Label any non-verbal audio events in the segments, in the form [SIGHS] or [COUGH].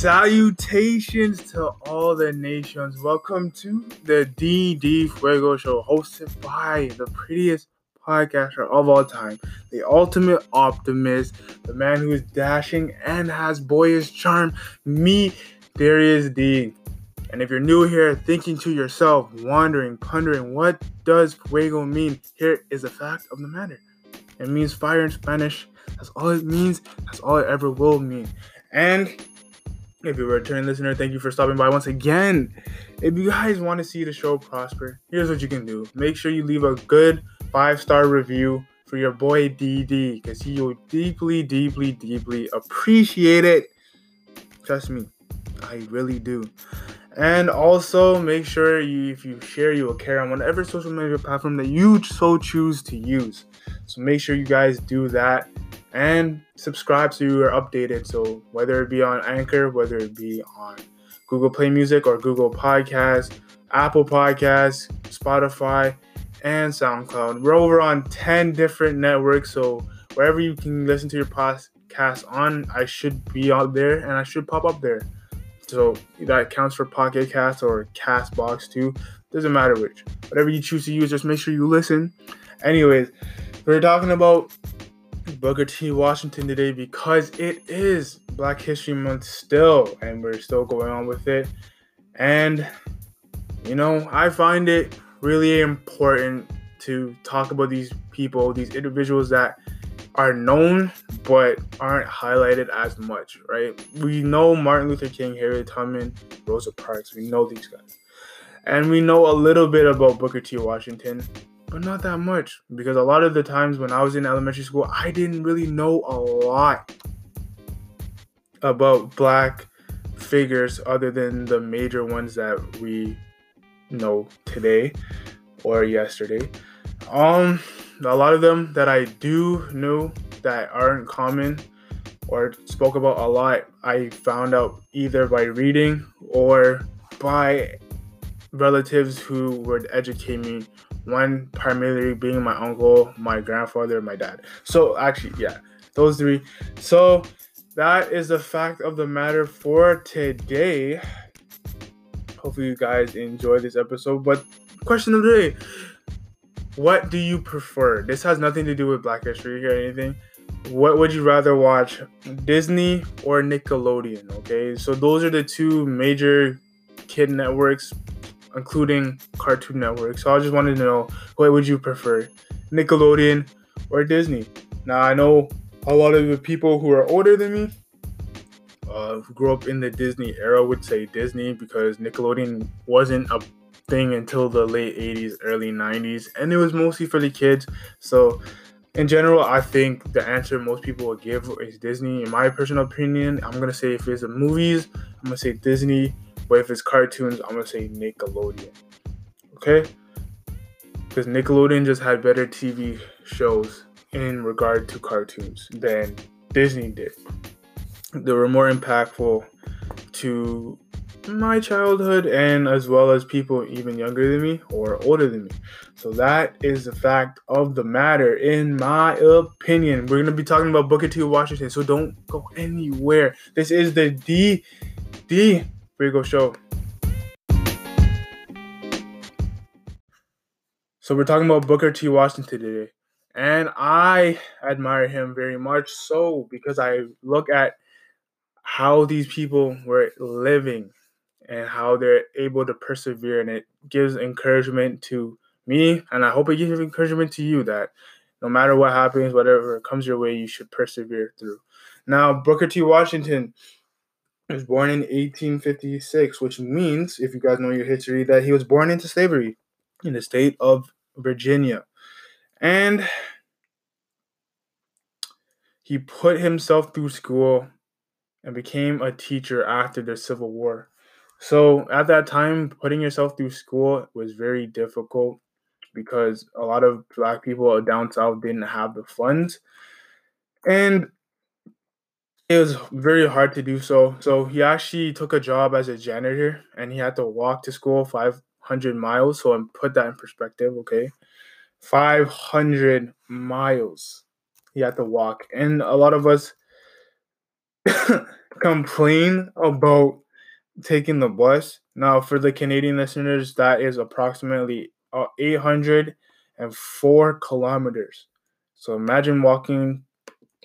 Salutations to all the nations. Welcome to the DD Fuego Show, hosted by the prettiest podcaster of all time, the ultimate optimist, the man who is dashing and has boyish charm, me, Darius D. And if you're new here, thinking to yourself, wondering, pondering, what does fuego mean? Here is the fact of the matter. It means fire in Spanish. That's all it means. That's all it ever will mean. And if you're a returning listener, thank you for stopping by once again. If you guys want to see the show prosper, here's what you can do. Make sure you leave a good five star review for your boy DD because he will deeply, deeply, deeply appreciate it. Trust me, I really do. And also make sure you, if you share, you will care on whatever social media platform that you so choose to use. So make sure you guys do that and subscribe so you are updated. So whether it be on Anchor, whether it be on Google Play Music or Google Podcasts, Apple Podcasts, Spotify, and SoundCloud. We're over on 10 different networks, so wherever you can listen to your podcast on, I should be out there and I should pop up there. So that counts for Pocket Cast or Castbox too. Doesn't matter which. Whatever you choose to use, just make sure you listen. Anyways, we're talking about Booker T. Washington today because it is Black History Month still, and we're still going on with it. And, you know, I find it really important to talk about these people, these individuals that are known but aren't highlighted as much, right? We know Martin Luther King, Harriet Tubman, Rosa Parks. We know these guys. And we know a little bit about Booker T. Washington, but not that much because a lot of the times when I was in elementary school, I didn't really know a lot about black figures other than the major ones that we know today or yesterday. Um, a lot of them that I do know that aren't common or spoke about a lot, I found out either by reading or by relatives who would educate me. One primarily being my uncle, my grandfather, my dad. So actually, yeah, those three. So that is the fact of the matter for today. Hopefully, you guys enjoy this episode. But question of the day what do you prefer? This has nothing to do with Black History or anything. What would you rather watch, Disney or Nickelodeon? Okay, so those are the two major kid networks, including Cartoon Network. So I just wanted to know what would you prefer, Nickelodeon or Disney? Now I know a lot of the people who are older than me, uh, who grew up in the Disney era, would say Disney because Nickelodeon wasn't a thing until the late 80s, early 90s, and it was mostly for the kids. So, in general, I think the answer most people will give is Disney. In my personal opinion, I'm gonna say if it's the movies, I'm gonna say Disney, but if it's cartoons, I'm gonna say Nickelodeon. Okay? Because Nickelodeon just had better TV shows in regard to cartoons than Disney did. They were more impactful to my childhood and as well as people even younger than me or older than me. So that is the fact of the matter, in my opinion. We're gonna be talking about Booker T. Washington, so don't go anywhere. This is the D D Fuego Show. So we're talking about Booker T. Washington today. And I admire him very much so because I look at how these people were living and how they're able to persevere. And it gives encouragement to me, and I hope it gives encouragement to you that no matter what happens, whatever comes your way, you should persevere through. Now, Booker T. Washington was born in 1856, which means, if you guys know your history, that he was born into slavery in the state of Virginia. And he put himself through school and became a teacher after the Civil War. So at that time, putting yourself through school was very difficult because a lot of black people down south didn't have the funds. And it was very hard to do so. So he actually took a job as a janitor and he had to walk to school 500 miles. So and put that in perspective, okay? 500 miles he had to walk. And a lot of us [COUGHS] complain about taking the bus. Now, for the Canadian listeners, that is approximately uh, 804 kilometers. So imagine walking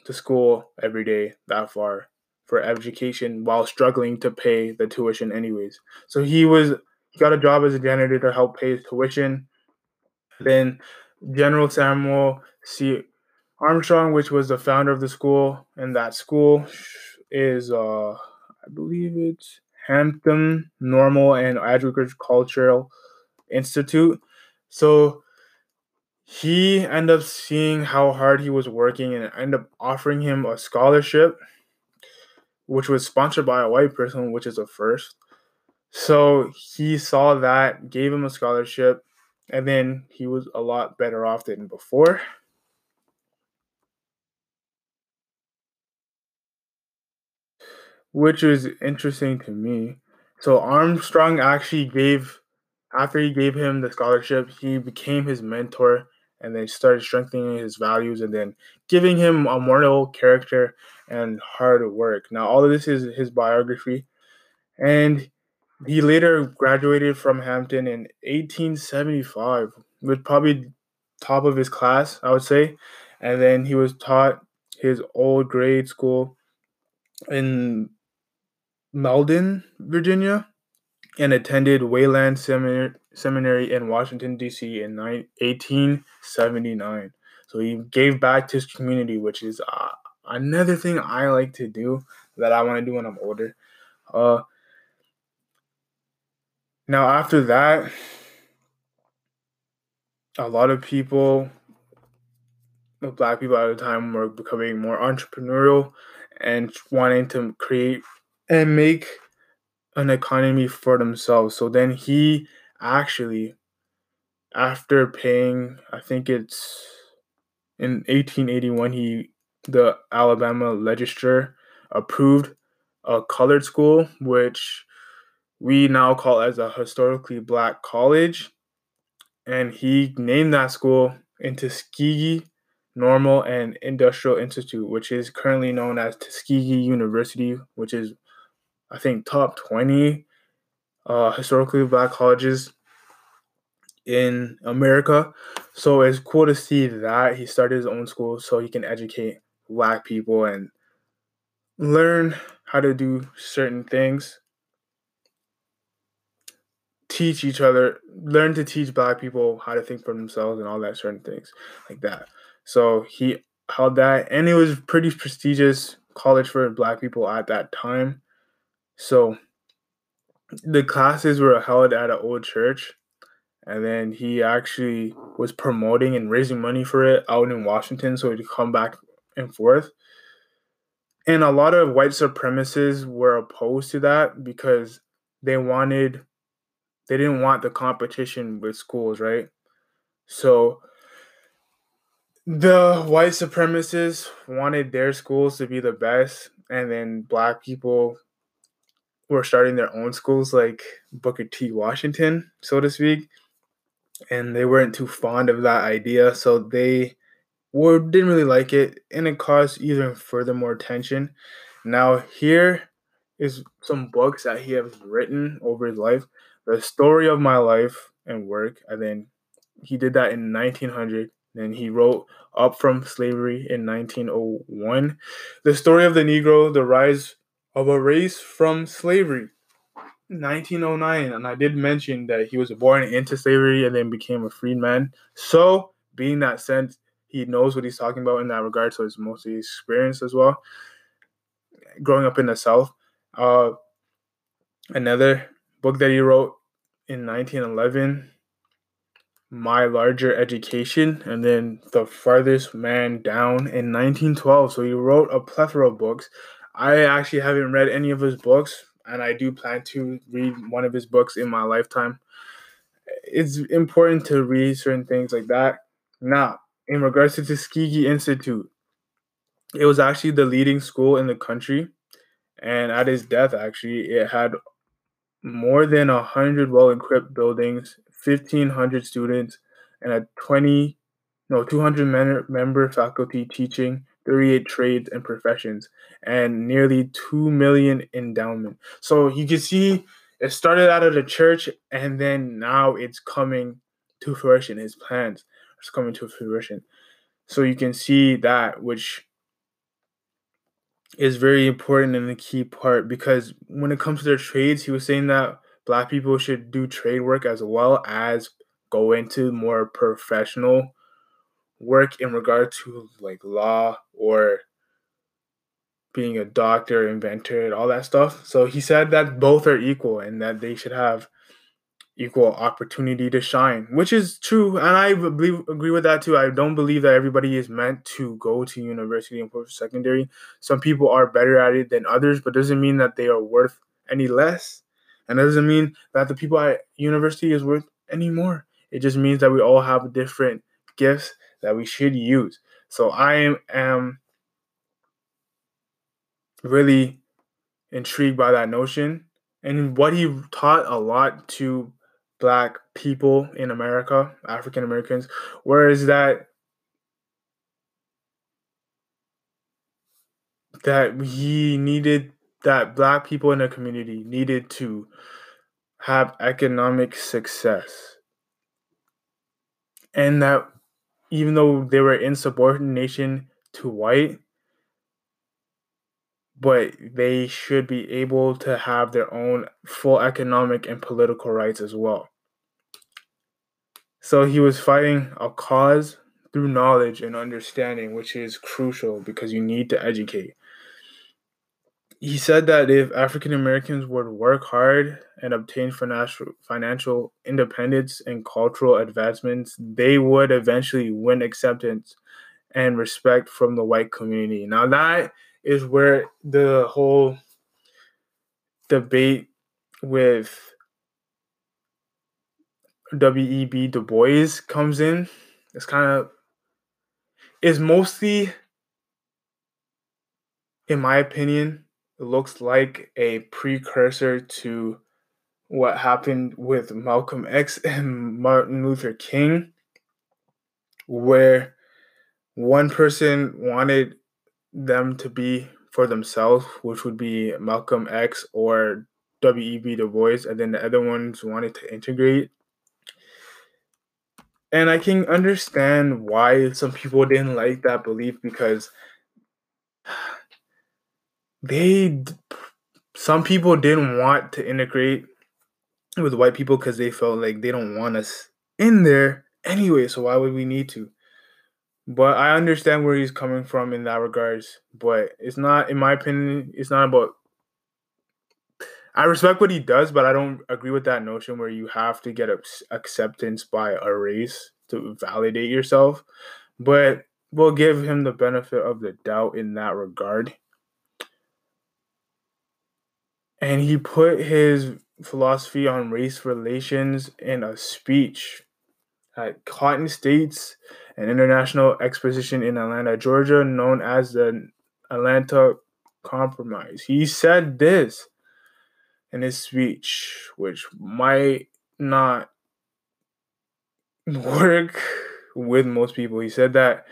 to school every day that far for education while struggling to pay the tuition anyways. So he was he got a job as a janitor to help pay his tuition. Then General Samuel C. Armstrong, which was the founder of the school, and that school is uh I believe it's Hampton Normal and Agricultural Institute. So he ended up seeing how hard he was working and ended up offering him a scholarship, which was sponsored by a white person, which is a first. So he saw that, gave him a scholarship, and then he was a lot better off than before. Which is interesting to me. So Armstrong actually gave, after he gave him the scholarship, he became his mentor and then started strengthening his values and then giving him a moral character and hard work. Now, all of this is his biography, and he later graduated from Hampton in 1875, with probably top of his class, I would say, and then he was taught his old grade school in Malden, Virginia, and attended Wayland Seminary, Seminary in Washington, D.C. in 1879. So he gave back to his community, which is uh, another thing I like to do that I want to do when I'm older. Uh, now, after that, a lot of people, black people at the time, were becoming more entrepreneurial and wanting to create and make an economy for themselves. So then he actually, after paying, I think it's in 1881, he the Alabama legislature approved a colored school, which we now call as a historically black college. And he named that school in Tuskegee Normal and Industrial Institute, which is currently known as Tuskegee University, which is, I think, top 20 uh, historically black colleges in America. So it's cool to see that he started his own school so he can educate black people and learn how to do certain things. Teach each other, learn to teach black people how to think for themselves and all that certain things like that. So he held that, and it was pretty prestigious college for black people at that time. So the classes were held at an old church and then he actually was promoting and raising money for it out in Washington so he'd come back and forth. And a lot of white supremacists were opposed to that because they wanted they didn't want the competition with schools, right? So the white supremacists wanted their schools to be the best and then black people were starting their own schools like Booker T. Washington, so to speak, and they weren't too fond of that idea, so they were didn't really like it, and it caused even further more tension. Now here is some books that he has written over his life, the story of my life and work, and then he did that in 1900. Then he wrote Up from Slavery in 1901, the story of the Negro, the rise of a race from slavery. 1909, and I did mention that he was born into slavery and then became a freedman. So, being that sense, he knows what he's talking about in that regard. So, it's mostly experience as well. Growing up in the South. Uh, another book that he wrote in 1911, My Larger Education, and then The Farthest Man Down in 1912. So, he wrote a plethora of books. I actually haven't read any of his books, and I do plan to read one of his books in my lifetime. It's important to read certain things like that. Now, in regards to Tuskegee Institute, it was actually the leading school in the country, and at his death, actually, it had more than a hundred well-equipped buildings, fifteen hundred students, and a twenty, no, two hundred member faculty teaching 38 trades and professions, and nearly 2 million endowment. So you can see it started out of the church and then now it's coming to fruition. His plans are coming to fruition. So you can see that, which is very important and a key part because when it comes to their trades, he was saying that black people should do trade work as well as go into more professional work in regard to like law or being a doctor, inventor, and all that stuff. So he said that both are equal and that they should have equal opportunity to shine, which is true, and I believe agree with that too. I don't believe that everybody is meant to go to university and post secondary. Some people are better at it than others, but doesn't mean that they are worth any less, and it doesn't mean that the people at university is worth any more. It just means that we all have different gifts that we should use. So I am, really intrigued by that notion and what he taught a lot to black people in America, African Americans, whereas that that he needed that black people in the community needed to have economic success. And that even though they were in subordination to white, but they should be able to have their own full economic and political rights as well. So he was fighting a cause through knowledge and understanding, which is crucial because you need to educate. He said that if African Americans would work hard and obtain financial financial independence and cultural advancements, they would eventually win acceptance and respect from the white community. Now that is where the whole debate with W.E.B. Du Bois comes in. It's kind of is mostly, in my opinion, looks like a precursor to what happened with Malcolm X [LAUGHS] and Martin Luther King, where one person wanted them to be for themselves, which would be Malcolm X or W.E.B. Du Bois, and then the other ones wanted to integrate and I can understand why some people didn't like that belief because they some people didn't want to integrate with white people because they felt like they don't want us in there anyway so why would we need to but i understand where he's coming from in that regards but it's not in my opinion it's not about I respect what he does, but I don't agree with that notion where you have to get acceptance by a race to validate yourself. But we'll give him the benefit of the doubt in that regard. And he put his philosophy on race relations in a speech at Cotton States, an international exposition in Atlanta, Georgia, known as the Atlanta Compromise. He said this in his speech, which might not [LAUGHS] work with most people. He said that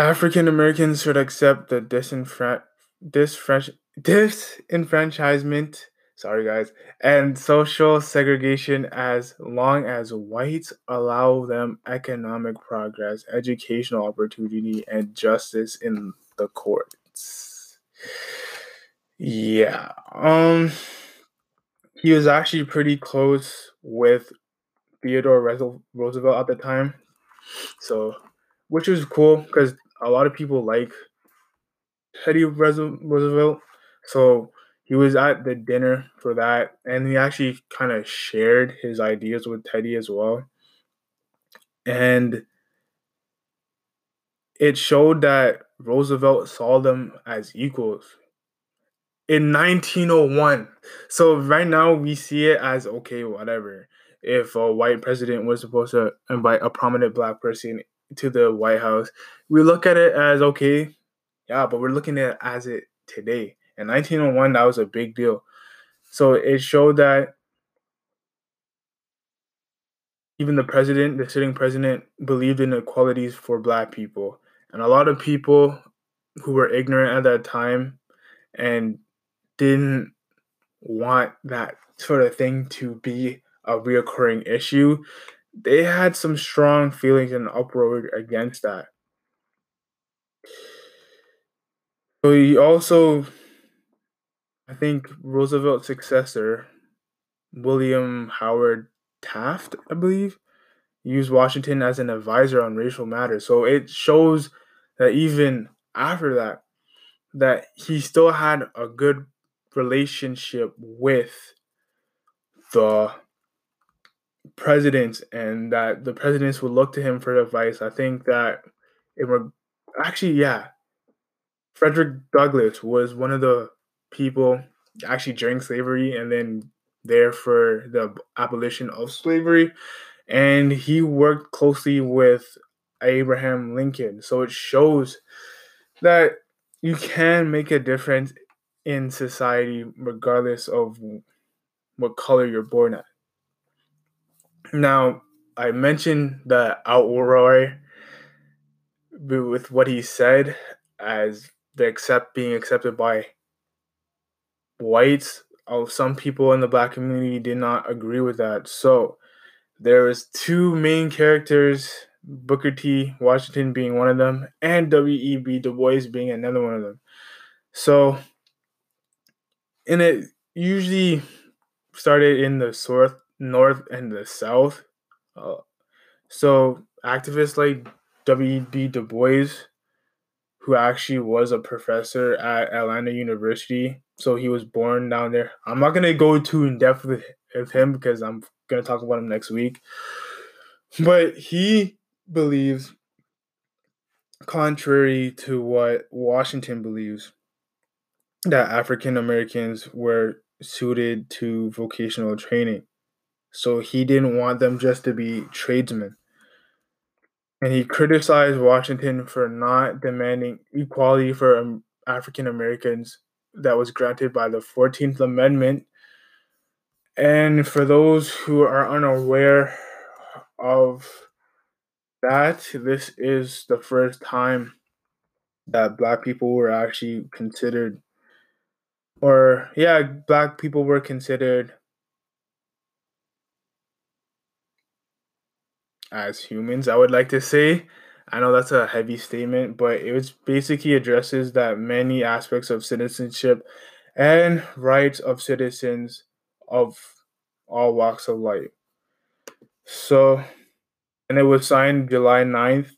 African Americans should accept the disenfran- disfran- disenfranchisement, sorry guys, and social segregation as long as whites allow them economic progress, educational opportunity, and justice in the courts. Yeah. Um he was actually pretty close with Theodore Roosevelt at the time. So, which was cool because a lot of people like Teddy Roosevelt. So, he was at the dinner for that and he actually kind of shared his ideas with Teddy as well. And it showed that Roosevelt saw them as equals in 1901. So right now we see it as okay, whatever. If a white president was supposed to invite a prominent black person to the White House, we look at it as okay, yeah, but we're looking at it as it today. In 1901, that was a big deal. So it showed that even the president, the sitting president, believed in equalities for black people. And a lot of people who were ignorant at that time and didn't want that sort of thing to be a reoccurring issue, they had some strong feelings and uproar against that. So he also, I think, Roosevelt's successor, William Howard Taft, I believe, used Washington as an advisor on racial matters. So it shows that even after that, that he still had a good relationship with the presidents and that the presidents would look to him for advice. I think that it were actually, yeah, Frederick Douglass was one of the people actually during slavery and then there for the abolition of slavery. And he worked closely with Abraham Lincoln. So it shows that you can make a difference in society regardless of what color you're born at. Now, I mentioned the outroar with what he said as the accept being accepted by whites. Oh, some people in the black community did not agree with that. So there was two main characters, Booker T. Washington being one of them, and W.E.B. Du Bois being another one of them. So, and it usually started in the north, north and the south. Uh, so activists like W.E.B. Du Bois, who actually was a professor at Atlanta University, so he was born down there. I'm not gonna go too in depth with, with him because I'm gonna talk about him next week. But he believes, contrary to what Washington believes, that African Americans were suited to vocational training. So he didn't want them just to be tradesmen. And he criticized Washington for not demanding equality for African Americans that was granted by the 14th Amendment. And for those who are unaware of that, this is the first time that black people were actually considered, or yeah, black people were considered as humans, I would like to say. I know that's a heavy statement, but it basically addresses that many aspects of citizenship and rights of citizens of all walks of life. So, and it was signed July 9th,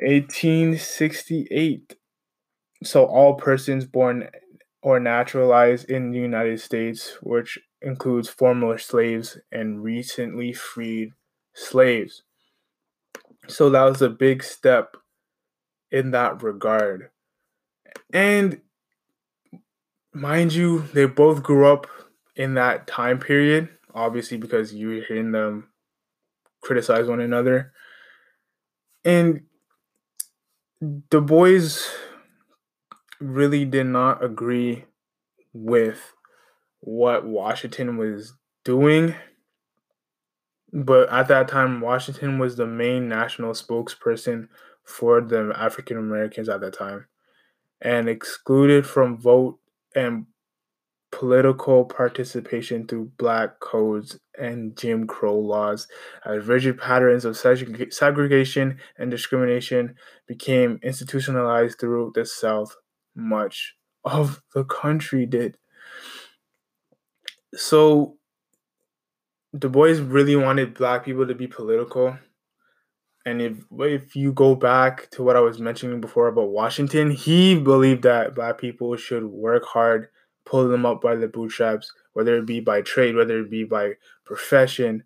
1868. So, all persons born or naturalized in the United States, which includes former slaves and recently freed slaves. So that was a big step in that regard. And mind you, they both grew up in that time period, obviously, because you were hearing them criticize one another. And Du Bois really did not agree with what Washington was doing but at that time, Washington was the main national spokesperson for the African Americans at that time and excluded from vote and political participation through black codes and Jim Crow laws as rigid patterns of segregation and discrimination became institutionalized through the South. Much of the country did. So Du Bois really wanted black people to be political. And if if you go back to what I was mentioning before about Washington, he believed that black people should work hard, pull them up by the bootstraps, whether it be by trade, whether it be by profession.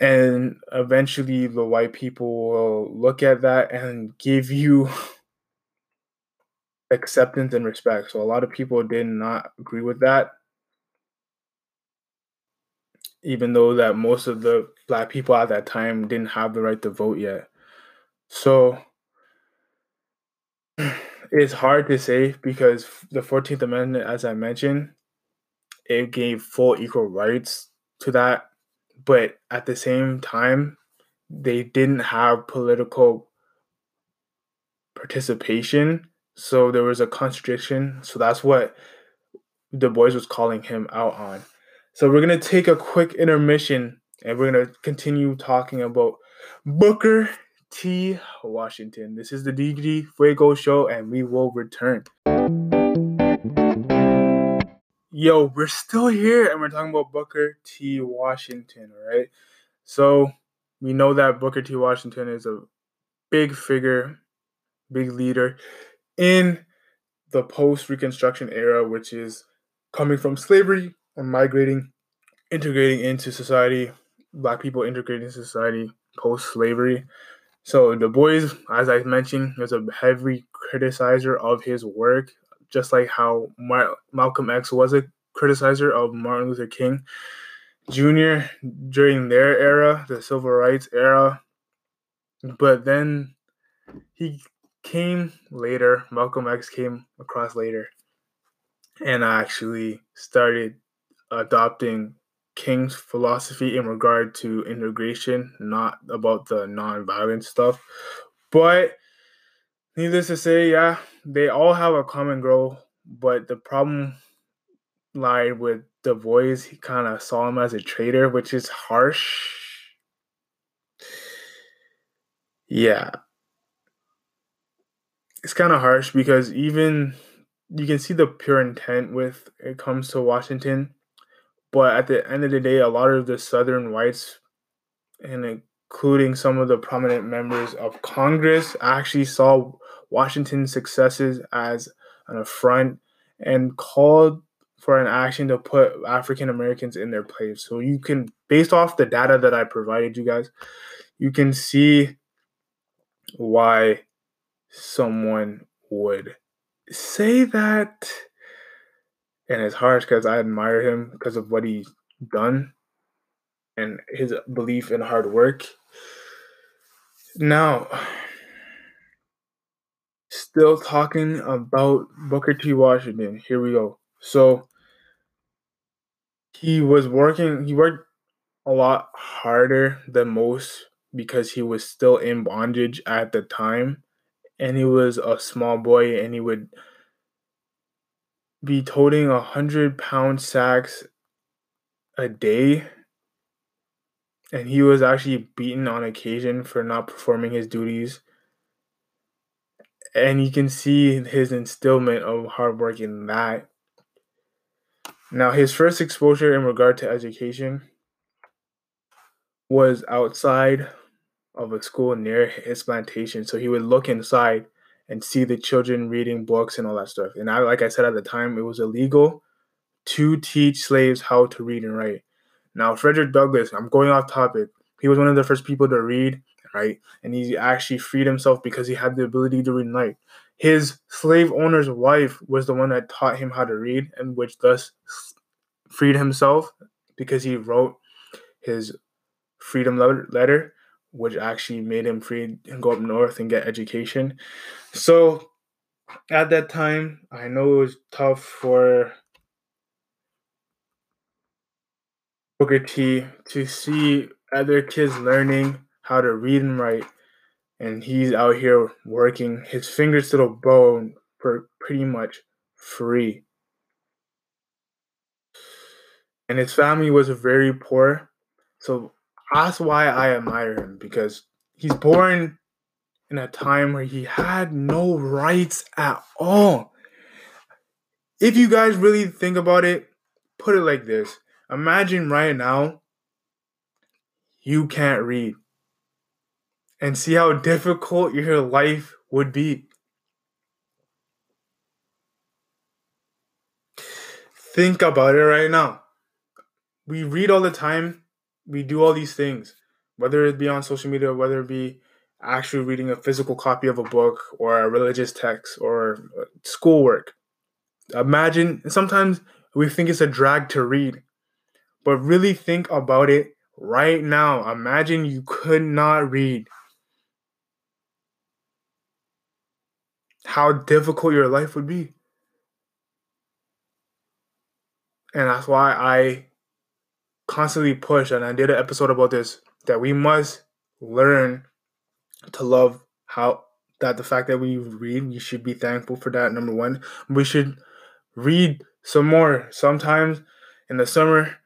And eventually the white people will look at that and give you [LAUGHS] acceptance and respect. So a lot of people did not agree with that even though that most of the black people at that time didn't have the right to vote yet. So [SIGHS] it's hard to say because the 14th Amendment, as I mentioned, it gave full equal rights to that. but at the same time, they didn't have political participation. So there was a contradiction. So that's what Du Bois was calling him out on. So we're going to take a quick intermission and we're going to continue talking about Booker T. Washington. This is the DD Fuego show and we will return. Yo, we're still here and we're talking about Booker T. Washington, right? So we know that Booker T. Washington is a big figure, big leader in the post Reconstruction era, which is coming from slavery and migrating, integrating into society, black people integrating into society post slavery. So Du Bois, as I mentioned, was a heavy criticizer of his work, just like how Mar- Malcolm X was a criticizer of Martin Luther King Jr. during their era, the civil rights era. But then he came later, Malcolm X came across later, and actually started adopting King's philosophy in regard to integration, not about the non-violent stuff. But needless to say, yeah, they all have a common goal, but the problem lied with Du Bois. He kind of saw him as a traitor, which is harsh. Yeah. It's kind of harsh because even you can see the pure intent with it comes to Washington, but at the end of the day, a lot of the Southern whites, and including some of the prominent members of Congress, actually saw Washington's successes as an affront and called for an action to put African Americans in their place. So you can, based off the data that I provided you guys, you can see why someone would say that. And it's harsh because I admire him because of what he's done and his belief in hard work. Now, still talking about Booker T. Washington. Here we go. So he was working, he worked a lot harder than most because he was still in bondage at the time. And he was a small boy and he would be toting a hundred pound sacks a day. And he was actually beaten on occasion for not performing his duties and you can see his instillment of hard work in that. Now, his first exposure in regard to education was outside of a school near his plantation. So he would look inside and see the children reading books and all that stuff. And I, like I said at the time, it was illegal to teach slaves how to read and write. Now, Frederick Douglass, I'm going off topic. He was one of the first people to read right? And he actually freed himself because he had the ability to read and write. His slave owner's wife was the one that taught him how to read, and which thus freed himself because he wrote his freedom letter, which actually made him free and go up north and get education. So at that time, I know it was tough for Booker T to see other kids learning how to read and write, and he's out here working his fingers to the bone for pretty much free. And his family was very poor, so that's why I admire him because he's born in a time where he had no rights at all. If you guys really think about it, put it like this Imagine right now you can't read and see how difficult your life would be. Think about it right now. We read all the time, we do all these things, whether it be on social media, whether it be actually reading a physical copy of a book or a religious text or uh, schoolwork. Imagine sometimes we think it's a drag to read, but really think about it right now. Imagine you could not read. how difficult your life would be. And that's why I constantly push, and I did an episode about this, that we must learn to love how that the fact that we read, we should be thankful for that. Number one, we should read some more. Sometimes in the summer,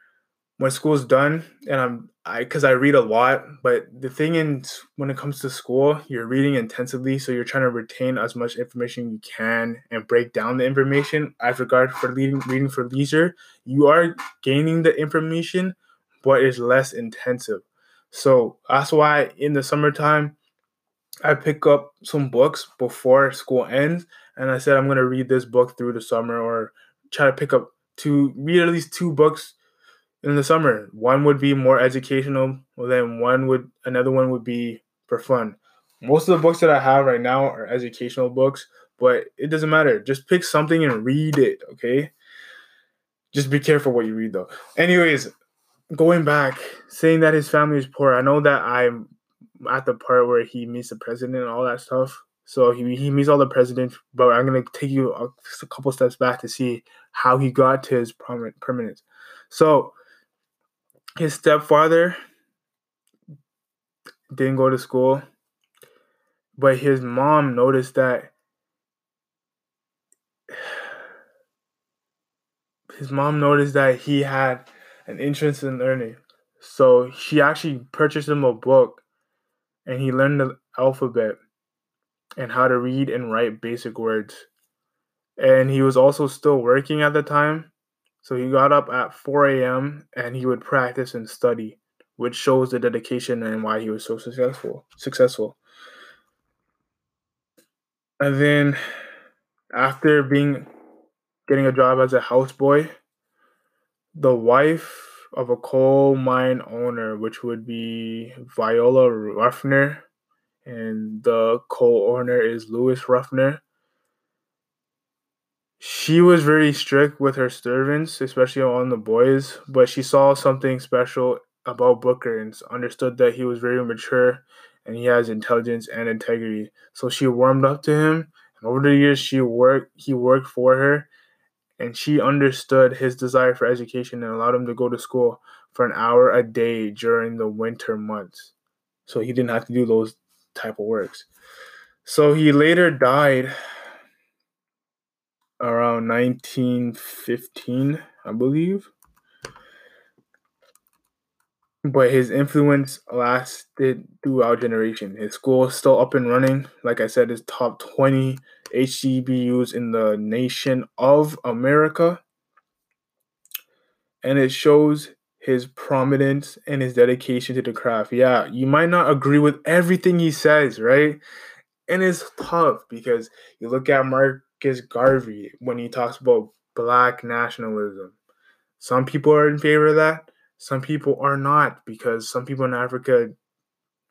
when school's done, and I'm I because I read a lot, but the thing in when it comes to school, you're reading intensively, so you're trying to retain as much information you can and break down the information. As regard for reading reading for leisure, you are gaining the information, but it's less intensive. So that's why in the summertime, I pick up some books before school ends, and I said I'm gonna read this book through the summer, or try to pick up two, read at least two books in the summer. One would be more educational, then one would another one would be for fun. Most of the books that I have right now are educational books, but it doesn't matter. Just pick something and read it, okay? Just be careful what you read though. Anyways, going back, saying that his family is poor, I know that I'm at the part where he meets the president and all that stuff. So he, he meets all the presidents, but I'm gonna take you a, a couple steps back to see how he got to his permanence. So his stepfather didn't go to school, but his mom noticed that [SIGHS] his mom noticed that he had an interest in learning. So she actually purchased him a book and he learned the alphabet and how to read and write basic words. And he was also still working at the time. So he got up at 4 a.m. and he would practice and study, which shows the dedication and why he was so successful. Successful. And then after being getting a job as a houseboy, the wife of a coal mine owner, which would be Viola Ruffner, and the co-owner is Lewis Ruffner. She was very strict with her servants, especially on the boys, but she saw something special about Booker and understood that he was very mature and he has intelligence and integrity. So she warmed up to him, and over the years she worked he worked for her and she understood his desire for education and allowed him to go to school for an hour a day during the winter months. So he didn't have to do those type of works. So he later died around 1915, I believe. But his influence lasted throughout generation. His school is still up and running. Like I said, his top 20 HBCUs in the nation of America. And it shows his prominence and his dedication to the craft. Yeah, you might not agree with everything he says, right? And it's tough because you look at Marcus Garvey when he talks about black nationalism. Some people are in favor of that, some people are not because some people in Africa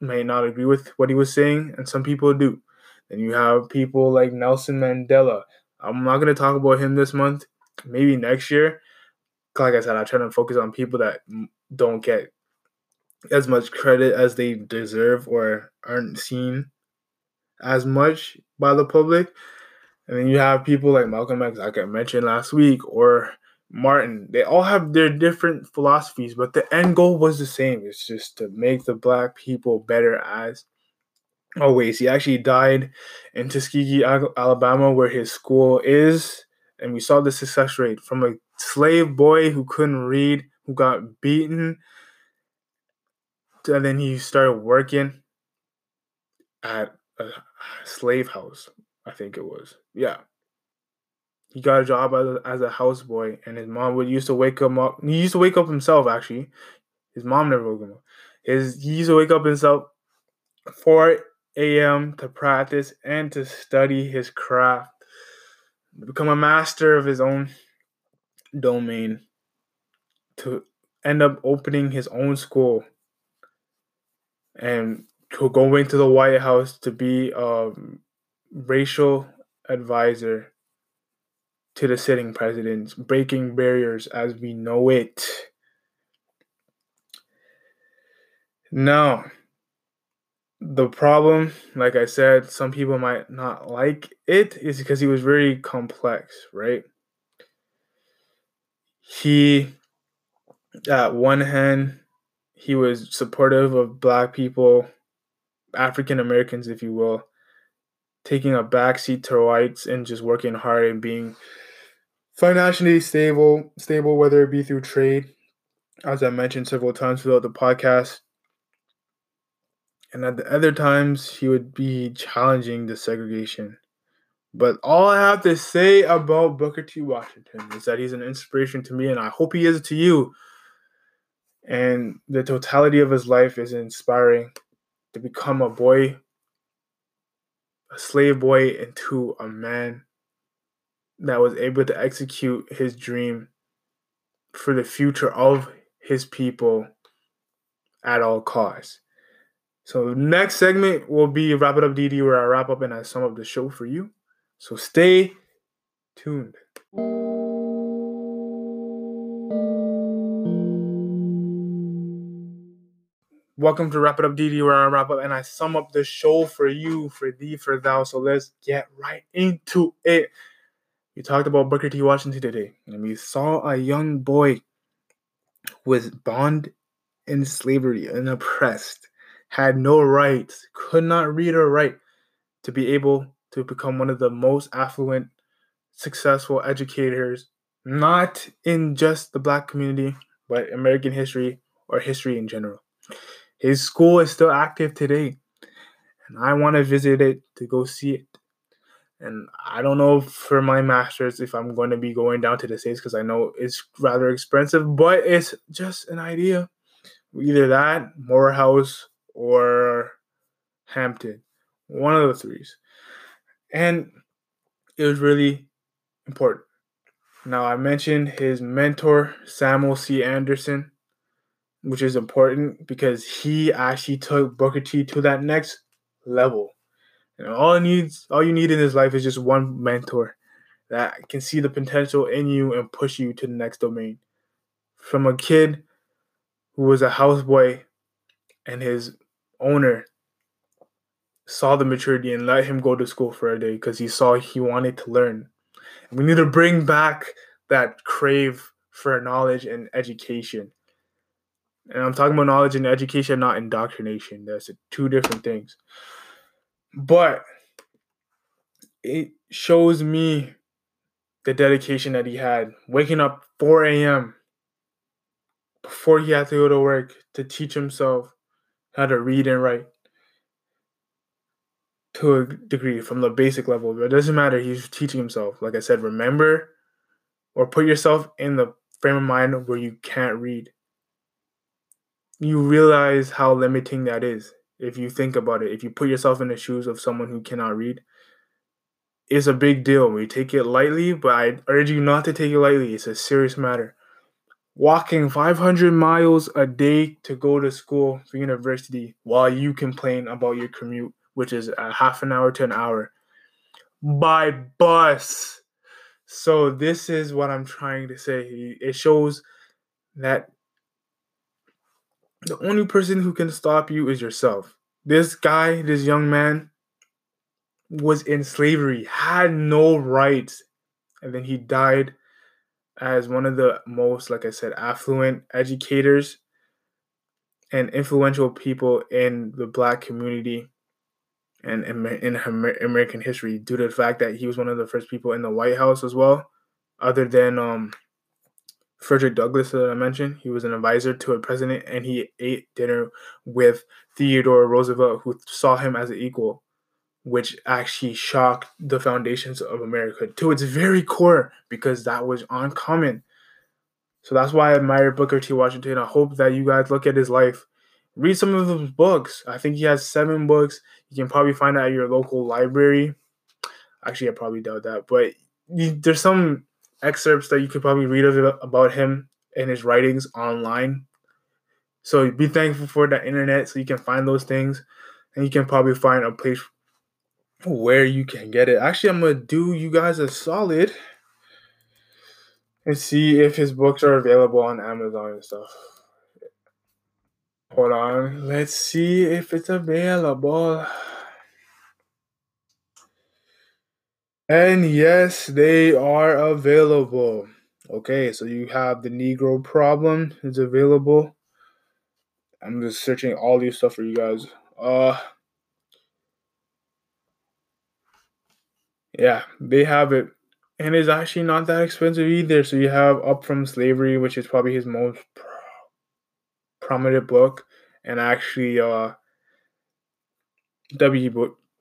may not agree with what he was saying, and some people do. Then you have people like Nelson Mandela. I'm not going to talk about him this month, maybe next year like I said, I try to focus on people that don't get as much credit as they deserve or aren't seen as much by the public. And then you have people like Malcolm X, like I mentioned last week, or Martin. They all have their different philosophies, but the end goal was the same. It's just to make the black people better as always. He actually died in Tuskegee, Alabama, where his school is. And we saw the success rate from a slave boy who couldn't read, who got beaten. And then he started working at a slave house, I think it was. Yeah. He got a job as a, as a houseboy, and his mom would used to wake him up. He used to wake up himself, actually. His mom never woke him up. His, he used to wake up himself 4 a.m. to practice and to study his craft, become a master of his own domain to end up opening his own school and to go into the White House to be a racial advisor to the sitting president, breaking barriers as we know it. Now, the problem, like I said, some people might not like it, is because he was very complex, right? he at one hand, he was supportive of black people, African Americans, if you will, taking a backseat to whites and just working hard and being financially stable, stable whether it be through trade, as I mentioned several times throughout the podcast. And at the other times, he would be challenging the segregation. But all I have to say about Booker T. Washington is that he's an inspiration to me, and I hope he is to you. And the totality of his life is inspiring to become a boy, a slave boy, into a man that was able to execute his dream for the future of his people at all costs. So next segment will be wrap it up DD where I wrap up and I sum up the show for you. So stay tuned. Welcome to Wrap It Up DD, where I wrap up and I sum up the show for you, for thee, for thou. So let's get right into it. We talked about Booker T. Washington today, and we saw a young boy who was bond in slavery and oppressed, had no rights, could not read or write, to be able to become one of the most affluent, successful educators, not in just the black community, but American history or history in general. His school is still active today, and I want to visit it to go see it. And I don't know for my master's if I'm going to be going down to the States because I know it's rather expensive, but it's just an idea. Either that, Morehouse, or Hampton. One of the threes. And it was really important. Now, I mentioned his mentor, Samuel C. Anderson which is important because he actually took Booker T to that next level. And all it needs, all you need in this life is just one mentor that can see the potential in you and push you to the next domain. From a kid who was a houseboy and his owner saw the maturity and let him go to school for a day because he saw he wanted to learn. We need to bring back that crave for knowledge and education. And I'm talking about knowledge and education, not indoctrination. That's two different things. But it shows me the dedication that he had, waking up 4 a.m. before he had to go to work to teach himself how to read and write to a degree from the basic level. But it doesn't matter. He's teaching himself. Like I said, remember or put yourself in the frame of mind where you can't read you realize how limiting that is if you think about it. If you put yourself in the shoes of someone who cannot read, it's a big deal. We take it lightly, but I urge you not to take it lightly. It's a serious matter. Walking 500 miles a day to go to school for university while you complain about your commute, which is a half an hour to an hour by bus. So, this is what I'm trying to say. It shows that the only person who can stop you is yourself. This guy, this young man, was in slavery, had no rights, and then he died as one of the most, like I said, affluent educators and influential people in the black community and in, American history due to the fact that he was one of the first people in the White House as well, other than um, Frederick Douglass that I mentioned. He was an advisor to a president and he ate dinner with Theodore Roosevelt, who saw him as an equal, which actually shocked the foundations of America to its very core because that was uncommon. So that's why I admire Booker T. Washington. I hope that you guys look at his life. Read some of his books. I think he has seven books. You can probably find that at your local library. Actually, I probably doubt that, but there's some excerpts that you could probably read of about him and his writings online. So be thankful for the internet so you can find those things and you can probably find a place where you can get it. Actually, I'm gonna do you guys a solid and see if his books are available on Amazon and stuff. Hold on, let's see if it's available. And yes, they are available. Okay, so you have the Negro problem is available. I'm just searching all these stuff for you guys. Uh yeah, they have it. And it's actually not that expensive either. So you have Up from Slavery, which is probably his most prominent book. And actually, uh,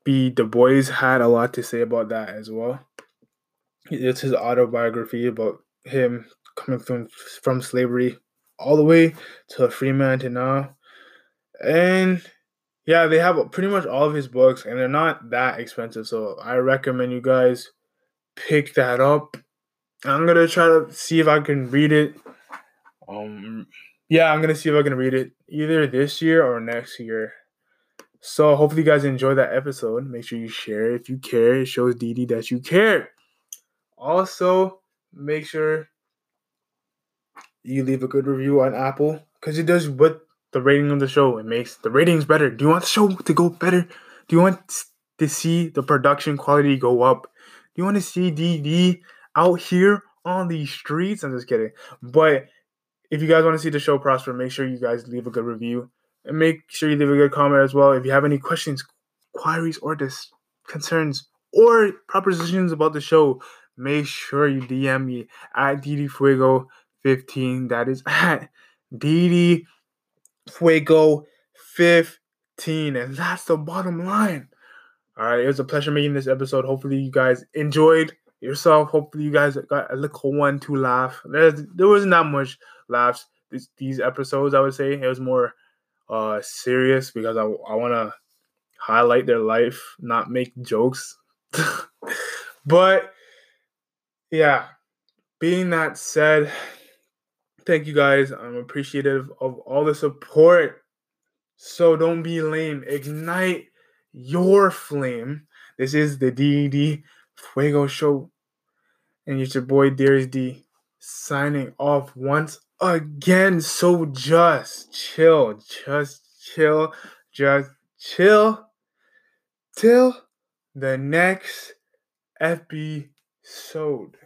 W.B. Du Bois had a lot to say about that as well. It's his autobiography about him coming from from slavery all the way to a free man to now. And yeah, they have pretty much all of his books, and they're not that expensive. So I recommend you guys pick that up. I'm gonna try to see if I can read it. Um, yeah, I'm gonna see if I can read it either this year or next year. So hopefully you guys enjoy that episode. Make sure you share if you care. It shows DD that you care. Also, make sure you leave a good review on Apple because it does what the rating of the show. It makes the ratings better. Do you want the show to go better? Do you want to see the production quality go up? Do you want to see DD out here on the streets? I'm just kidding. But if you guys want to see the show prosper, make sure you guys leave a good review and make sure you leave a good comment as well. If you have any questions, queries, or dis- concerns or propositions about the show, make sure you DM me at DD Fuego 15. That is at DD Fuego 15. And that's the bottom line. All right. It was a pleasure making this episode. Hopefully, you guys enjoyed yourself. Hopefully, you guys got a little one to laugh. There, there wasn't that much laughs this, these episodes, I would say. It was more uh serious because I, I want to highlight their life, not make jokes. [LAUGHS] but yeah, being that said, thank you guys. I'm appreciative of all the support. So don't be lame. Ignite your flame. This is the DD Fuego Show. And it's your boy Darius D signing off once again. So just chill. Just chill. Just chill. Till the next episode.